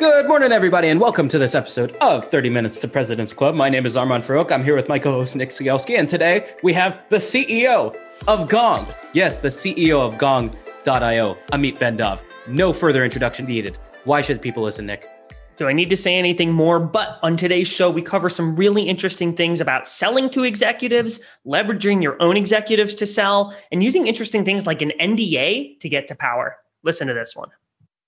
Good morning, everybody, and welcome to this episode of 30 Minutes to President's Club. My name is Armand Farrokh. I'm here with my co host, Nick Cegelski, and today we have the CEO of Gong. Yes, the CEO of Gong.io, Amit Bendov. No further introduction needed. Why should people listen, Nick? Do I need to say anything more? But on today's show, we cover some really interesting things about selling to executives, leveraging your own executives to sell, and using interesting things like an NDA to get to power. Listen to this one.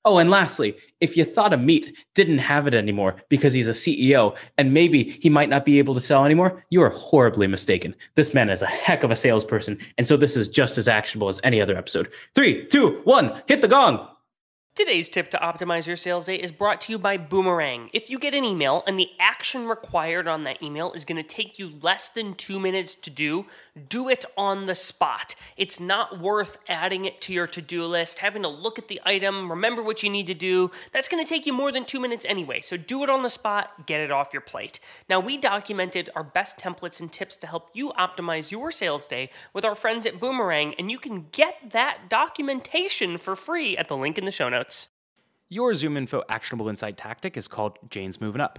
Oh, and lastly, if you thought Amit didn't have it anymore because he's a CEO and maybe he might not be able to sell anymore, you are horribly mistaken. This man is a heck of a salesperson, and so this is just as actionable as any other episode. Three, two, one, hit the gong. Today's tip to optimize your sales day is brought to you by Boomerang. If you get an email and the action required on that email is going to take you less than two minutes to do, do it on the spot. It's not worth adding it to your to do list, having to look at the item, remember what you need to do. That's going to take you more than two minutes anyway. So do it on the spot, get it off your plate. Now, we documented our best templates and tips to help you optimize your sales day with our friends at Boomerang, and you can get that documentation for free at the link in the show notes. Your ZoomInfo actionable insight tactic is called Jane's Moving Up.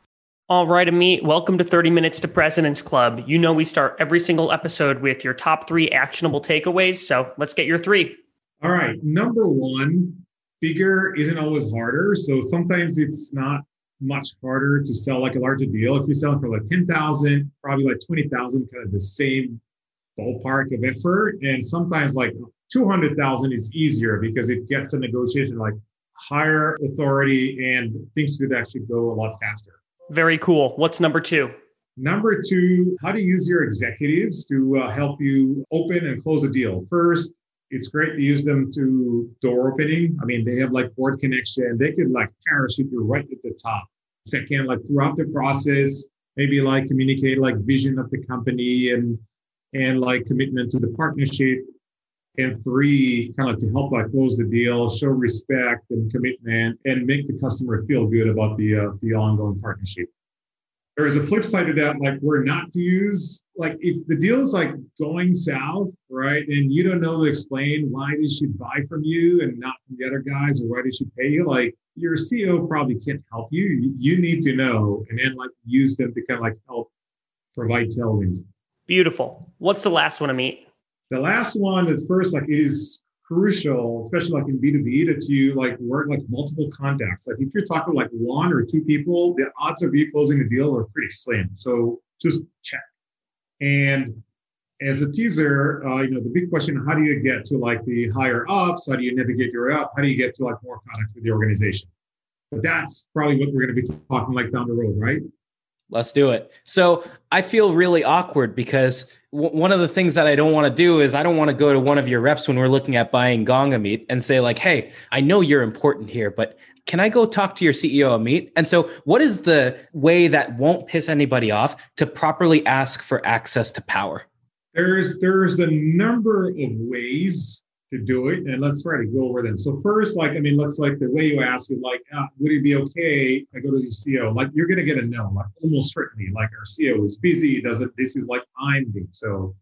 All right, Amit, welcome to 30 Minutes to President's Club. You know, we start every single episode with your top three actionable takeaways. So let's get your three. All right. Number one, bigger isn't always harder. So sometimes it's not much harder to sell like a larger deal. If you're selling for like 10,000, probably like 20,000, kind of the same ballpark of effort. And sometimes like 200,000 is easier because it gets a negotiation like higher authority and things could actually go a lot faster. Very cool. What's number two? Number two, how to use your executives to uh, help you open and close a deal. First, it's great to use them to door opening. I mean, they have like board connection. They could like parachute you right at the top. Second, like throughout the process, maybe like communicate like vision of the company and and like commitment to the partnership and three, kind of to help like close the deal, show respect and commitment, and make the customer feel good about the uh, the ongoing partnership. There is a flip side to that, like we're not to use like if the deal is like going south, right, and you don't know to explain why they should buy from you and not from the other guys or why they should pay you, like your CEO probably can't help you. You need to know and then like use them to kind of like help provide tailwind. Beautiful. What's the last one, Amit? The last one is first, like it is crucial, especially like in B2B, that you like work like multiple contacts. Like if you're talking like one or two people, the odds of you closing a deal are pretty slim. So just check. And as a teaser, uh, you know, the big question, how do you get to like the higher ups? How do you navigate your up? How do you get to like more contacts with the organization? But that's probably what we're going to be talking like down the road, right? Let's do it. So I feel really awkward because w- one of the things that I don't want to do is I don't want to go to one of your reps when we're looking at buying Gong Amit and say like, "Hey, I know you're important here, but can I go talk to your CEO Amit?" And so, what is the way that won't piss anybody off to properly ask for access to power? There's there's a number of ways to do it, and let's try to go over them. So first, like I mean, let's like the way you ask it, like, uh, would it be okay? I go to the CEO, like you're gonna get a no, like almost certainly, like our CEO is busy, doesn't this is like I'm doing. So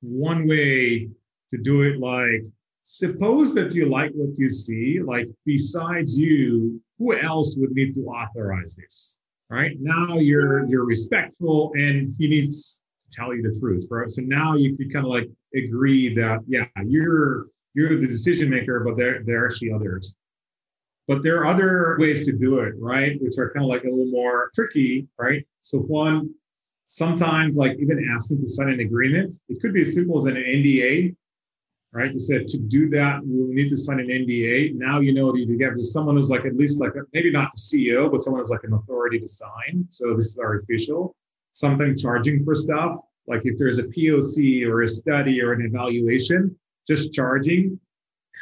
one way to do it, like suppose that you like what you see, like besides you, who else would need to authorize this? Right now, you're you're respectful, and he needs to tell you the truth, right? So now you could kind of like agree that, yeah, you're you're the decision maker, but there there are actually others. But there are other ways to do it, right? Which are kind of like a little more tricky, right? So one, sometimes like even asking to sign an agreement, it could be as simple as an NDA, right? You said to do that, we'll need to sign an NDA. Now you know that you get someone who's like at least like maybe not the CEO, but someone who's like an authority to sign. So this is our official something charging for stuff. Like if there's a POC or a study or an evaluation, just charging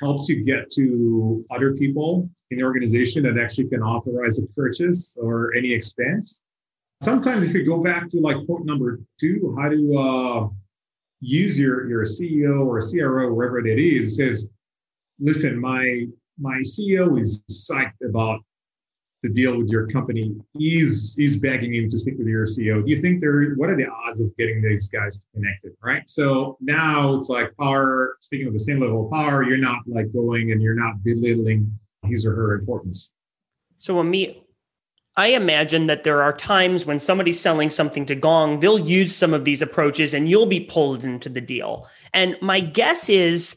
helps you get to other people in the organization that actually can authorize a purchase or any expense. Sometimes if you go back to like point number two, how to uh, use your, your CEO or CRO, wherever it is, says, listen, my my CEO is psyched about to deal with your company, he's he's begging him to speak with your CEO. Do you think there? What are the odds of getting these guys connected? Right. So now it's like power. Speaking of the same level of power, you're not like going and you're not belittling his or her importance. So Amit, I imagine that there are times when somebody's selling something to Gong, they'll use some of these approaches, and you'll be pulled into the deal. And my guess is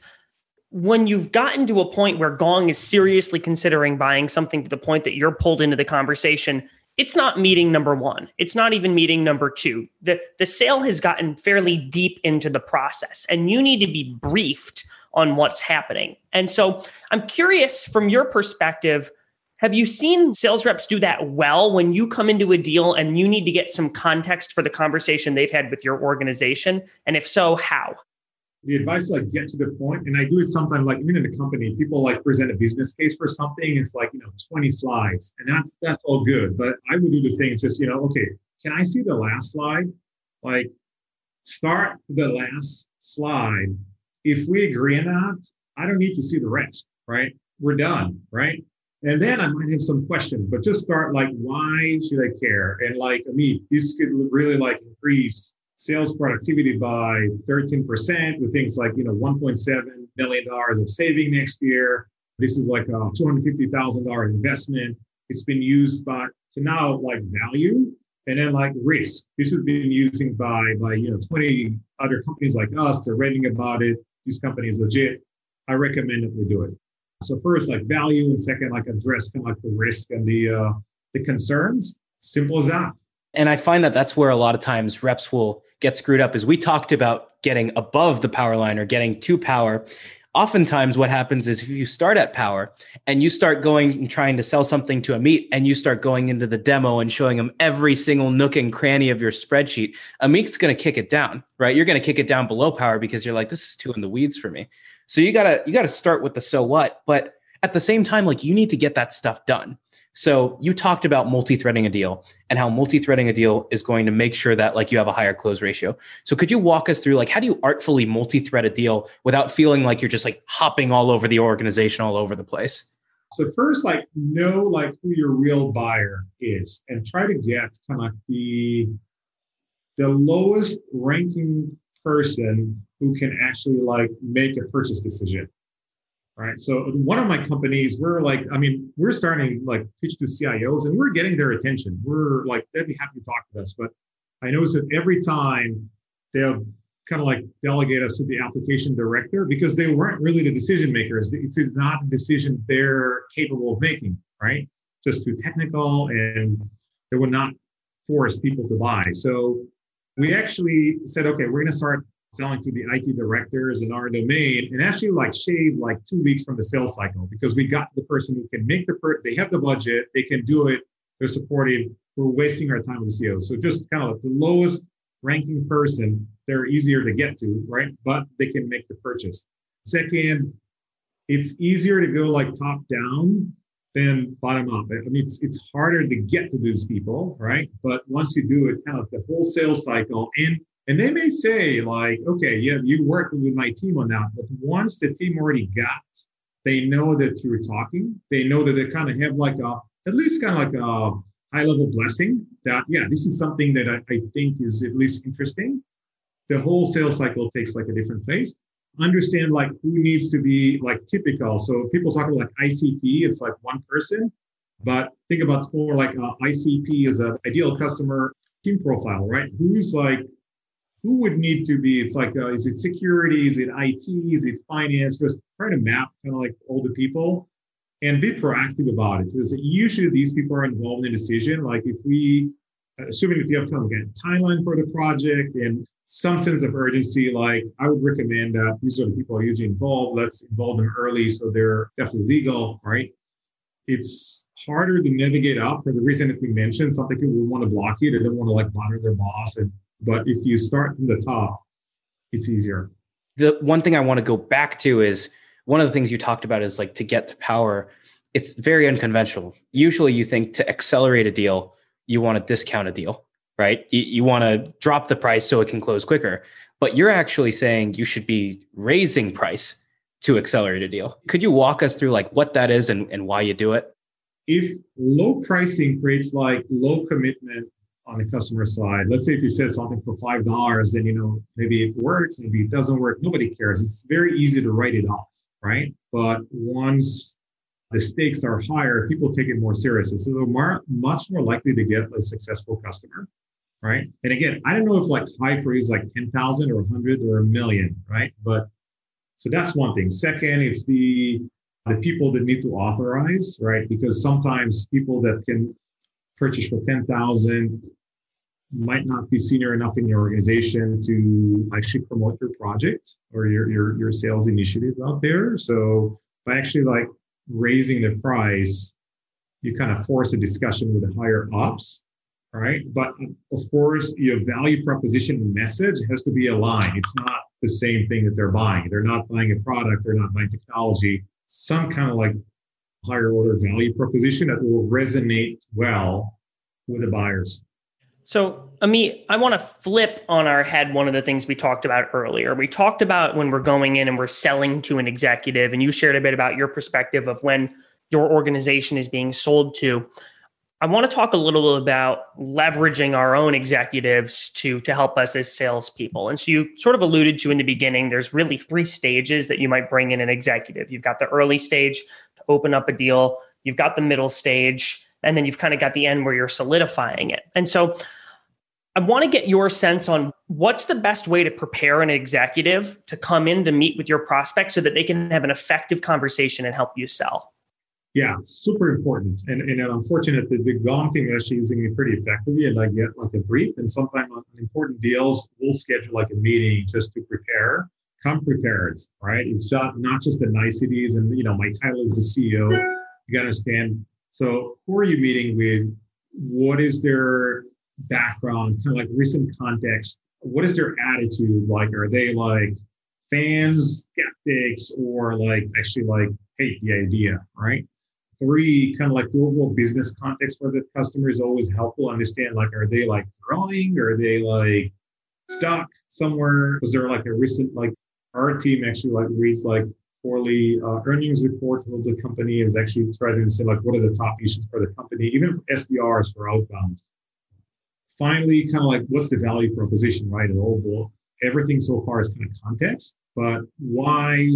when you've gotten to a point where Gong is seriously considering buying something to the point that you're pulled into the conversation, it's not meeting number one. It's not even meeting number two. The, the sale has gotten fairly deep into the process, and you need to be briefed on what's happening. And so I'm curious from your perspective, have you seen sales reps do that well when you come into a deal and you need to get some context for the conversation they've had with your organization? And if so, how? The advice like get to the point and i do it sometimes like even in a company people like present a business case for something it's like you know 20 slides and that's that's all good but i would do the thing just you know okay can i see the last slide? Like start the last slide. If we agree on that i don't need to see the rest right? We're done right? And then i might have some questions but just start like why should i care? And like i mean this could really like increase sales productivity by 13% with things like, you know, $1.7 million of saving next year. This is like a $250,000 investment. It's been used by, so now like value and then like risk. This has been using by, by, you know, 20 other companies like us. They're writing about it. This company is legit. I recommend that we do it. So first, like value, and second, like address kind of like the risk and the uh, the concerns. Simple as that. And I find that that's where a lot of times reps will get screwed up is we talked about getting above the power line or getting to power. Oftentimes, what happens is if you start at power and you start going and trying to sell something to Amit and you start going into the demo and showing them every single nook and cranny of your spreadsheet, Amit's going to kick it down, right? You're going to kick it down below power because you're like, this is too in the weeds for me. So you gotta you gotta start with the so what, but at the same time, like you need to get that stuff done. So you talked about multi-threading a deal and how multi-threading a deal is going to make sure that like you have a higher close ratio. So could you walk us through like how do you artfully multi-thread a deal without feeling like you're just like hopping all over the organization all over the place? So first, like know like who your real buyer is and try to get kind of the the lowest ranking person who can actually like make a purchase decision right? So one of my companies, we're like, I mean, we're starting like pitch to CIOs and we're getting their attention. We're like, they'd be happy to talk to us. But I notice that every time they'll kind of like delegate us to the application director because they weren't really the decision makers. It's not a decision they're capable of making, right? Just too technical and they would not force people to buy. So we actually said, okay, we're going to start selling to the IT directors in our domain and actually like shave like two weeks from the sales cycle because we got the person who can make the per they have the budget, they can do it, they're supportive. We're wasting our time with the CEO. So just kind of like the lowest ranking person, they're easier to get to, right? But they can make the purchase. Second, it's easier to go like top down than bottom up. I mean, it's, it's harder to get to these people, right? But once you do it, kind of the whole sales cycle, and and they may say like, okay, yeah, you worked with my team on that, but once the team already got, they know that you're talking. They know that they kind of have like a at least kind of like a high level blessing that yeah, this is something that I, I think is at least interesting. The whole sales cycle takes like a different place understand like who needs to be like typical. So people talk about like ICP, it's like one person, but think about more like uh, ICP is an ideal customer team profile, right? Who's like, who would need to be, it's like, uh, is it security? Is it IT? Is it finance? Just try to map kind of like all the people and be proactive about it. Because usually these people are involved in the decision. Like if we, assuming if you have kind of a timeline for the project and some sense of urgency, like I would recommend that these are the people are usually involved. Let's involve them early so they're definitely legal, right? It's harder to navigate up for the reason that we mentioned. Some people want to block you. They don't want to like bother their boss. And but if you start from the top, it's easier. The one thing I want to go back to is one of the things you talked about is like to get to power. It's very unconventional. Usually you think to accelerate a deal, you want to discount a deal right? You, you want to drop the price so it can close quicker. But you're actually saying you should be raising price to accelerate a deal. Could you walk us through like what that is and, and why you do it? If low pricing creates like low commitment on the customer side, let's say if you said something for five dollars, then you know maybe it works, maybe it doesn't work. Nobody cares. It's very easy to write it off, right? But once the stakes are higher, people take it more seriously. So they're more, much more likely to get a successful customer right? And again, I don't know if like high for is like 10,000 or a 100 or a million, right? But so that's one thing. Second, it's the the people that need to authorize, right? Because sometimes people that can purchase for 10,000 might not be senior enough in your organization to actually promote your project or your your your sales initiative out there. So by actually like raising the price, you kind of force a discussion with the higher ups right? But of course, your value proposition message has to be aligned. It's not the same thing that they're buying. They're not buying a product, they're not buying technology, some kind of like higher order value proposition that will resonate well with the buyers. So, Amit, I want to flip on our head one of the things we talked about earlier. We talked about when we're going in and we're selling to an executive, and you shared a bit about your perspective of when your organization is being sold to. I want to talk a little bit about leveraging our own executives to to help us as salespeople. And so you sort of alluded to in the beginning, there's really three stages that you might bring in an executive. You've got the early stage to open up a deal, you've got the middle stage, and then you've kind of got the end where you're solidifying it. And so I want to get your sense on what's the best way to prepare an executive to come in to meet with your prospect so that they can have an effective conversation and help you sell. Yeah, super important. And, and I'm fortunate that the Gong thing is actually using it pretty effectively. And I get like a brief, and sometimes on important deals, we'll schedule like a meeting just to prepare. Come prepared, right? It's just not just the niceties. And you know, my title is the CEO. You got to understand. So, who are you meeting with? What is their background? Kind of like recent context. What is their attitude like? Are they like fans, skeptics, or like actually like hate the idea, right? three kind of like overall business context for the customer is always helpful. Understand like are they like growing? Are they like stuck somewhere? Was there like a recent like our team actually like reads like quarterly uh, earnings report of the company is actually trying to say like what are the top issues for the company, even SDRs for outbound. Finally, kind of like what's the value proposition, right? And all everything so far is kind of context, but why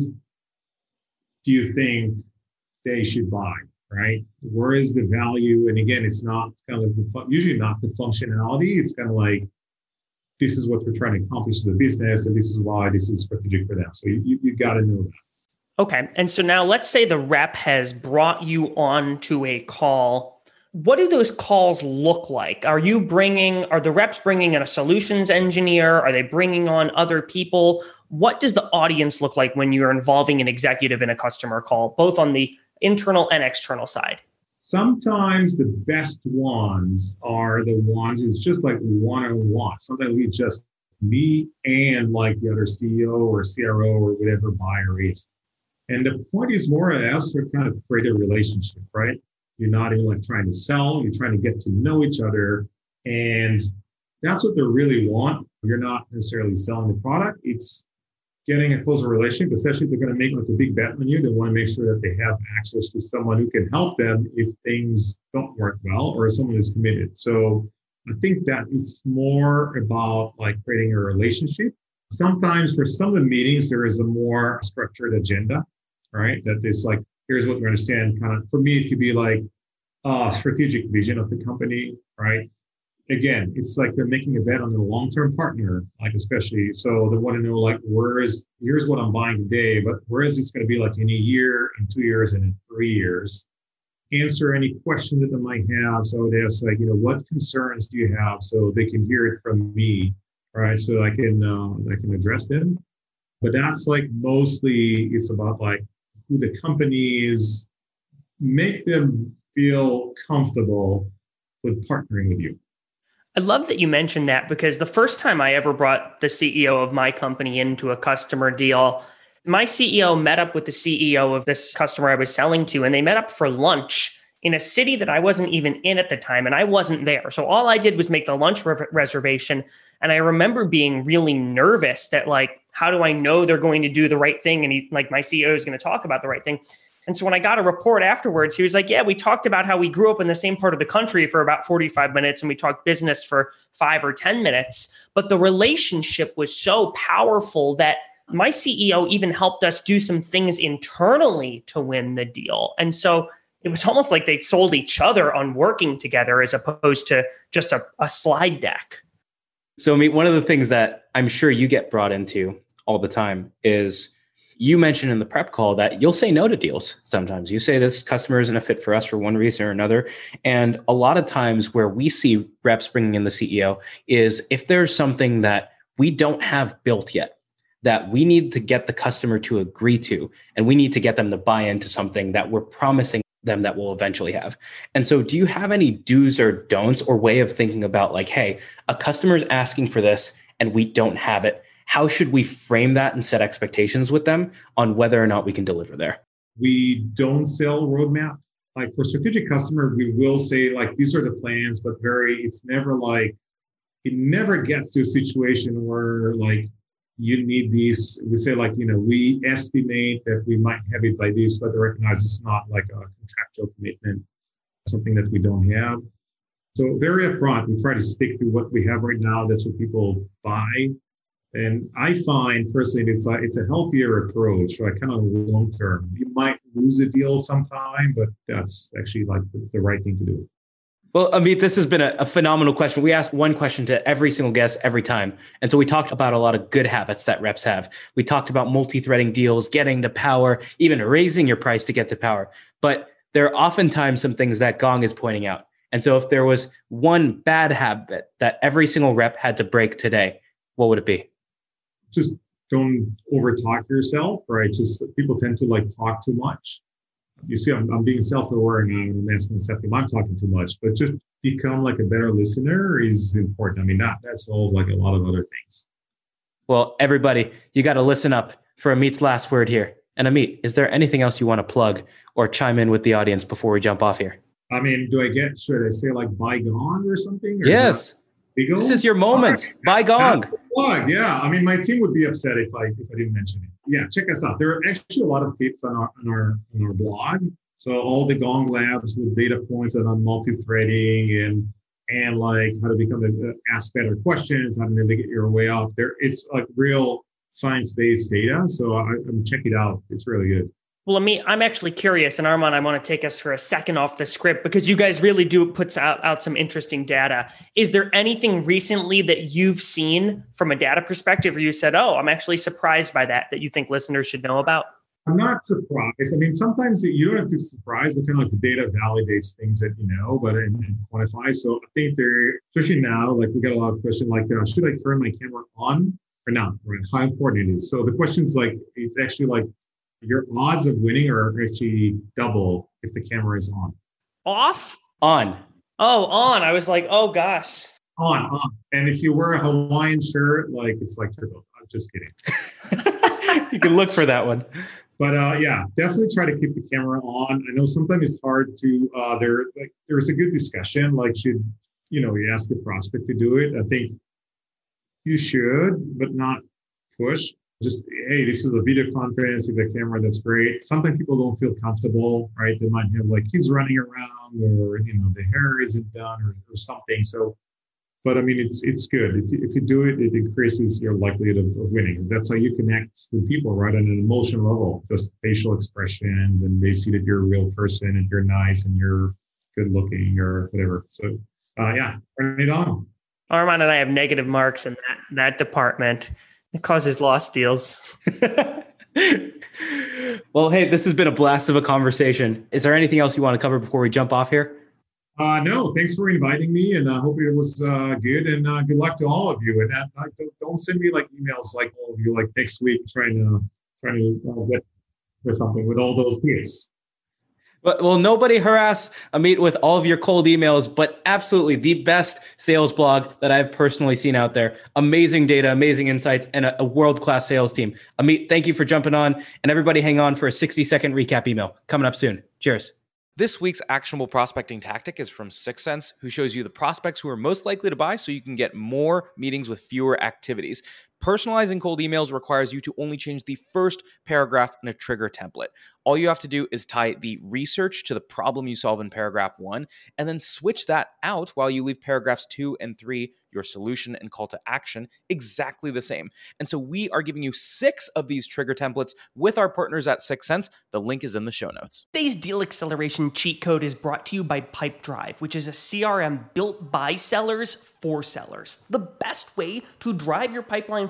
do you think they should buy? Right? Where is the value? And again, it's not kind of the usually not the functionality. It's kind of like this is what we're trying to accomplish as a business, and this is why this is strategic for them. So you, you got to know that. Okay. And so now let's say the rep has brought you on to a call. What do those calls look like? Are you bringing, are the reps bringing in a solutions engineer? Are they bringing on other people? What does the audience look like when you're involving an executive in a customer call, both on the internal and external side? Sometimes the best ones are the ones it's just like one on one. Sometimes we just me and like the other CEO or CRO or whatever buyer is. And the point is more or less to kind of create a relationship, right? You're not even like trying to sell, you're trying to get to know each other. And that's what they really want. You're not necessarily selling the product, it's getting a closer relationship, especially if they're going to make like a big bet on you. They want to make sure that they have access to someone who can help them if things don't work well or someone who's committed. So I think that it's more about like creating a relationship. Sometimes for some of the meetings, there is a more structured agenda right? That is like, here's what we understand. Kind of for me, it could be like a strategic vision of the company, right? Again, it's like they're making a bet on a long-term partner, like especially so they want to know like where is here's what I'm buying today, but where is this going to be like in a year, in two years, and in three years? Answer any questions that they might have. So they ask like, you know, what concerns do you have, so they can hear it from me, right? So I can uh, I can address them. But that's like mostly it's about like who the companies, make them feel comfortable with partnering with you. I love that you mentioned that because the first time I ever brought the CEO of my company into a customer deal, my CEO met up with the CEO of this customer I was selling to, and they met up for lunch in a city that I wasn't even in at the time, and I wasn't there. So all I did was make the lunch re- reservation. And I remember being really nervous that, like, how do I know they're going to do the right thing? And he, like, my CEO is going to talk about the right thing. And so when I got a report afterwards, he was like, Yeah, we talked about how we grew up in the same part of the country for about 45 minutes and we talked business for five or 10 minutes. But the relationship was so powerful that my CEO even helped us do some things internally to win the deal. And so it was almost like they sold each other on working together as opposed to just a, a slide deck. So, I mean, one of the things that I'm sure you get brought into all the time is you mentioned in the prep call that you'll say no to deals sometimes. You say this customer isn't a fit for us for one reason or another. And a lot of times, where we see reps bringing in the CEO is if there's something that we don't have built yet, that we need to get the customer to agree to, and we need to get them to buy into something that we're promising them that we'll eventually have. And so, do you have any do's or don'ts or way of thinking about like, hey, a customer's asking for this and we don't have it? How should we frame that and set expectations with them on whether or not we can deliver there? We don't sell roadmap. Like for strategic customer, we will say like these are the plans, but very it's never like it never gets to a situation where like you need these. We say like, you know, we estimate that we might have it by this, but recognize it's not like a contractual commitment, something that we don't have. So very upfront, we try to stick to what we have right now. That's what people buy. And I find personally, it's a, it's a healthier approach, like kind of long term. You might lose a deal sometime, but that's actually like the, the right thing to do. Well, Amit, this has been a, a, phenomenal question. We ask one question to every single guest every time. And so we talked about a lot of good habits that reps have. We talked about multi threading deals, getting to power, even raising your price to get to power. But there are oftentimes some things that Gong is pointing out. And so if there was one bad habit that every single rep had to break today, what would it be? Just don't overtalk yourself, right? Just people tend to like talk too much you see, I'm, I'm being self-aware now and I'm asking myself if I'm talking too much, but just become like a better listener is important. I mean, that that's all like a lot of other things. Well, everybody, you got to listen up for Amit's last word here. And Amit, is there anything else you want to plug or chime in with the audience before we jump off here? I mean, do I get, should I say like bygone or something? Or yes. This is your moment. Right. Bygone. Plug. Yeah. I mean, my team would be upset if I, if I didn't mention it yeah, check us out. There are actually a lot of tips on our on our on our blog. So all the Gong labs with data points and on multi-threading and and like how to become a, ask better questions, how to navigate your way up. There, it's like real science-based data. So I, am check it out. It's really good. Well, me, I'm actually curious, and Armand, I want to take us for a second off the script because you guys really do put out, out some interesting data. Is there anything recently that you've seen from a data perspective where you said, "Oh, I'm actually surprised by that," that you think listeners should know about? I'm not surprised. I mean, sometimes you don't have to be surprised, but kind of like the data validates things that you know, but and, and quantify. So I think they're especially now, like we got a lot of questions like, uh, should I turn my camera on or not? Right? How important it is. So the question is like, it's actually like your odds of winning are actually double if the camera is on. Off? On. Oh, on. I was like, oh gosh. On, on. And if you wear a Hawaiian shirt, like it's like turbo. I'm just kidding. you can look for that one. But uh, yeah, definitely try to keep the camera on. I know sometimes it's hard to. Uh, there, like, there's a good discussion. Like, should you know, you ask the prospect to do it. I think you should, but not push just hey this is a video conference with a camera that's great. Sometimes people don't feel comfortable right? They might have like kids running around or you know the hair isn't done or, or something. So but i mean it's it's good. If you, if you do it it increases your likelihood of, of winning. That's how you connect with people right? On an emotional level just facial expressions and they see that you're a real person and you're nice and you're good looking or whatever. So uh, yeah turn it on. Armand and i have negative marks in that that department it causes lost deals. well, hey, this has been a blast of a conversation. Is there anything else you want to cover before we jump off here? Uh, no, thanks for inviting me, and I uh, hope it was uh, good. And uh, good luck to all of you. And uh, don't, don't, send me like emails like all of you like next week trying to trying to uh, get or something with all those tips. But well, nobody harass Amit with all of your cold emails, but absolutely the best sales blog that I've personally seen out there. Amazing data, amazing insights, and a, a world class sales team. Amit, thank you for jumping on, and everybody hang on for a 60 second recap email coming up soon. Cheers. This week's actionable prospecting tactic is from 6sense, who shows you the prospects who are most likely to buy so you can get more meetings with fewer activities. Personalizing cold emails requires you to only change the first paragraph in a trigger template. All you have to do is tie the research to the problem you solve in paragraph one, and then switch that out while you leave paragraphs two and three, your solution and call to action, exactly the same. And so we are giving you six of these trigger templates with our partners at 6sense. The link is in the show notes. Today's deal acceleration cheat code is brought to you by Pipedrive, which is a CRM built by sellers for sellers. The best way to drive your pipeline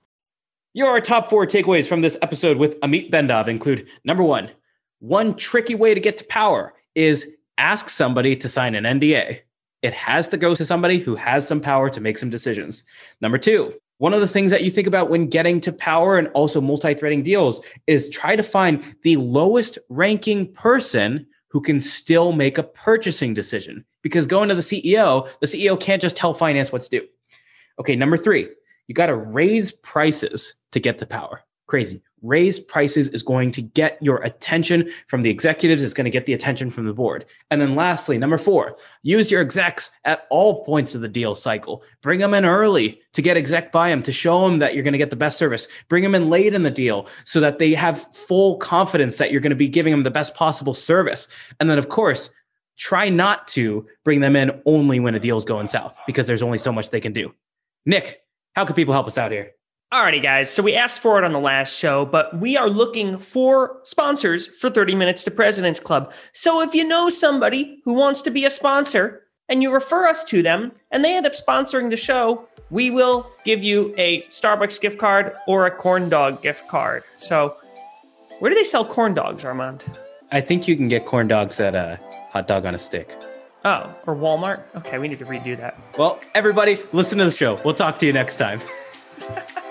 Your top four takeaways from this episode with Amit Bendov include number one, one tricky way to get to power is ask somebody to sign an NDA. It has to go to somebody who has some power to make some decisions. Number two, one of the things that you think about when getting to power and also multi threading deals is try to find the lowest ranking person who can still make a purchasing decision. Because going to the CEO, the CEO can't just tell finance what to do. Okay, number three, you got to raise prices to get the power. Crazy. Raise prices is going to get your attention from the executives, it's going to get the attention from the board. And then lastly, number four, use your execs at all points of the deal cycle. Bring them in early to get exec buy them, to show them that you're going to get the best service. Bring them in late in the deal so that they have full confidence that you're going to be giving them the best possible service. And then, of course, try not to bring them in only when a deal's going south because there's only so much they can do. Nick, how can people help us out here? Alrighty, guys. So we asked for it on the last show, but we are looking for sponsors for 30 Minutes to President's Club. So if you know somebody who wants to be a sponsor and you refer us to them and they end up sponsoring the show, we will give you a Starbucks gift card or a corn dog gift card. So where do they sell corn dogs, Armand? I think you can get corn dogs at a hot dog on a stick. Oh, or Walmart? Okay, we need to redo that. Well, everybody, listen to the show. We'll talk to you next time.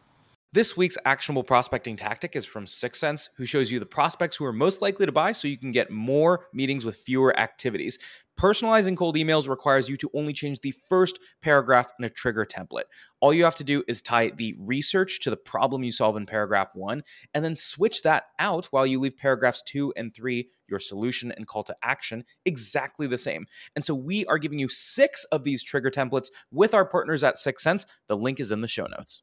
This week's actionable prospecting tactic is from 6sense, who shows you the prospects who are most likely to buy so you can get more meetings with fewer activities. Personalizing cold emails requires you to only change the first paragraph in a trigger template. All you have to do is tie the research to the problem you solve in paragraph one, and then switch that out while you leave paragraphs two and three, your solution and call to action, exactly the same. And so we are giving you six of these trigger templates with our partners at 6sense. The link is in the show notes.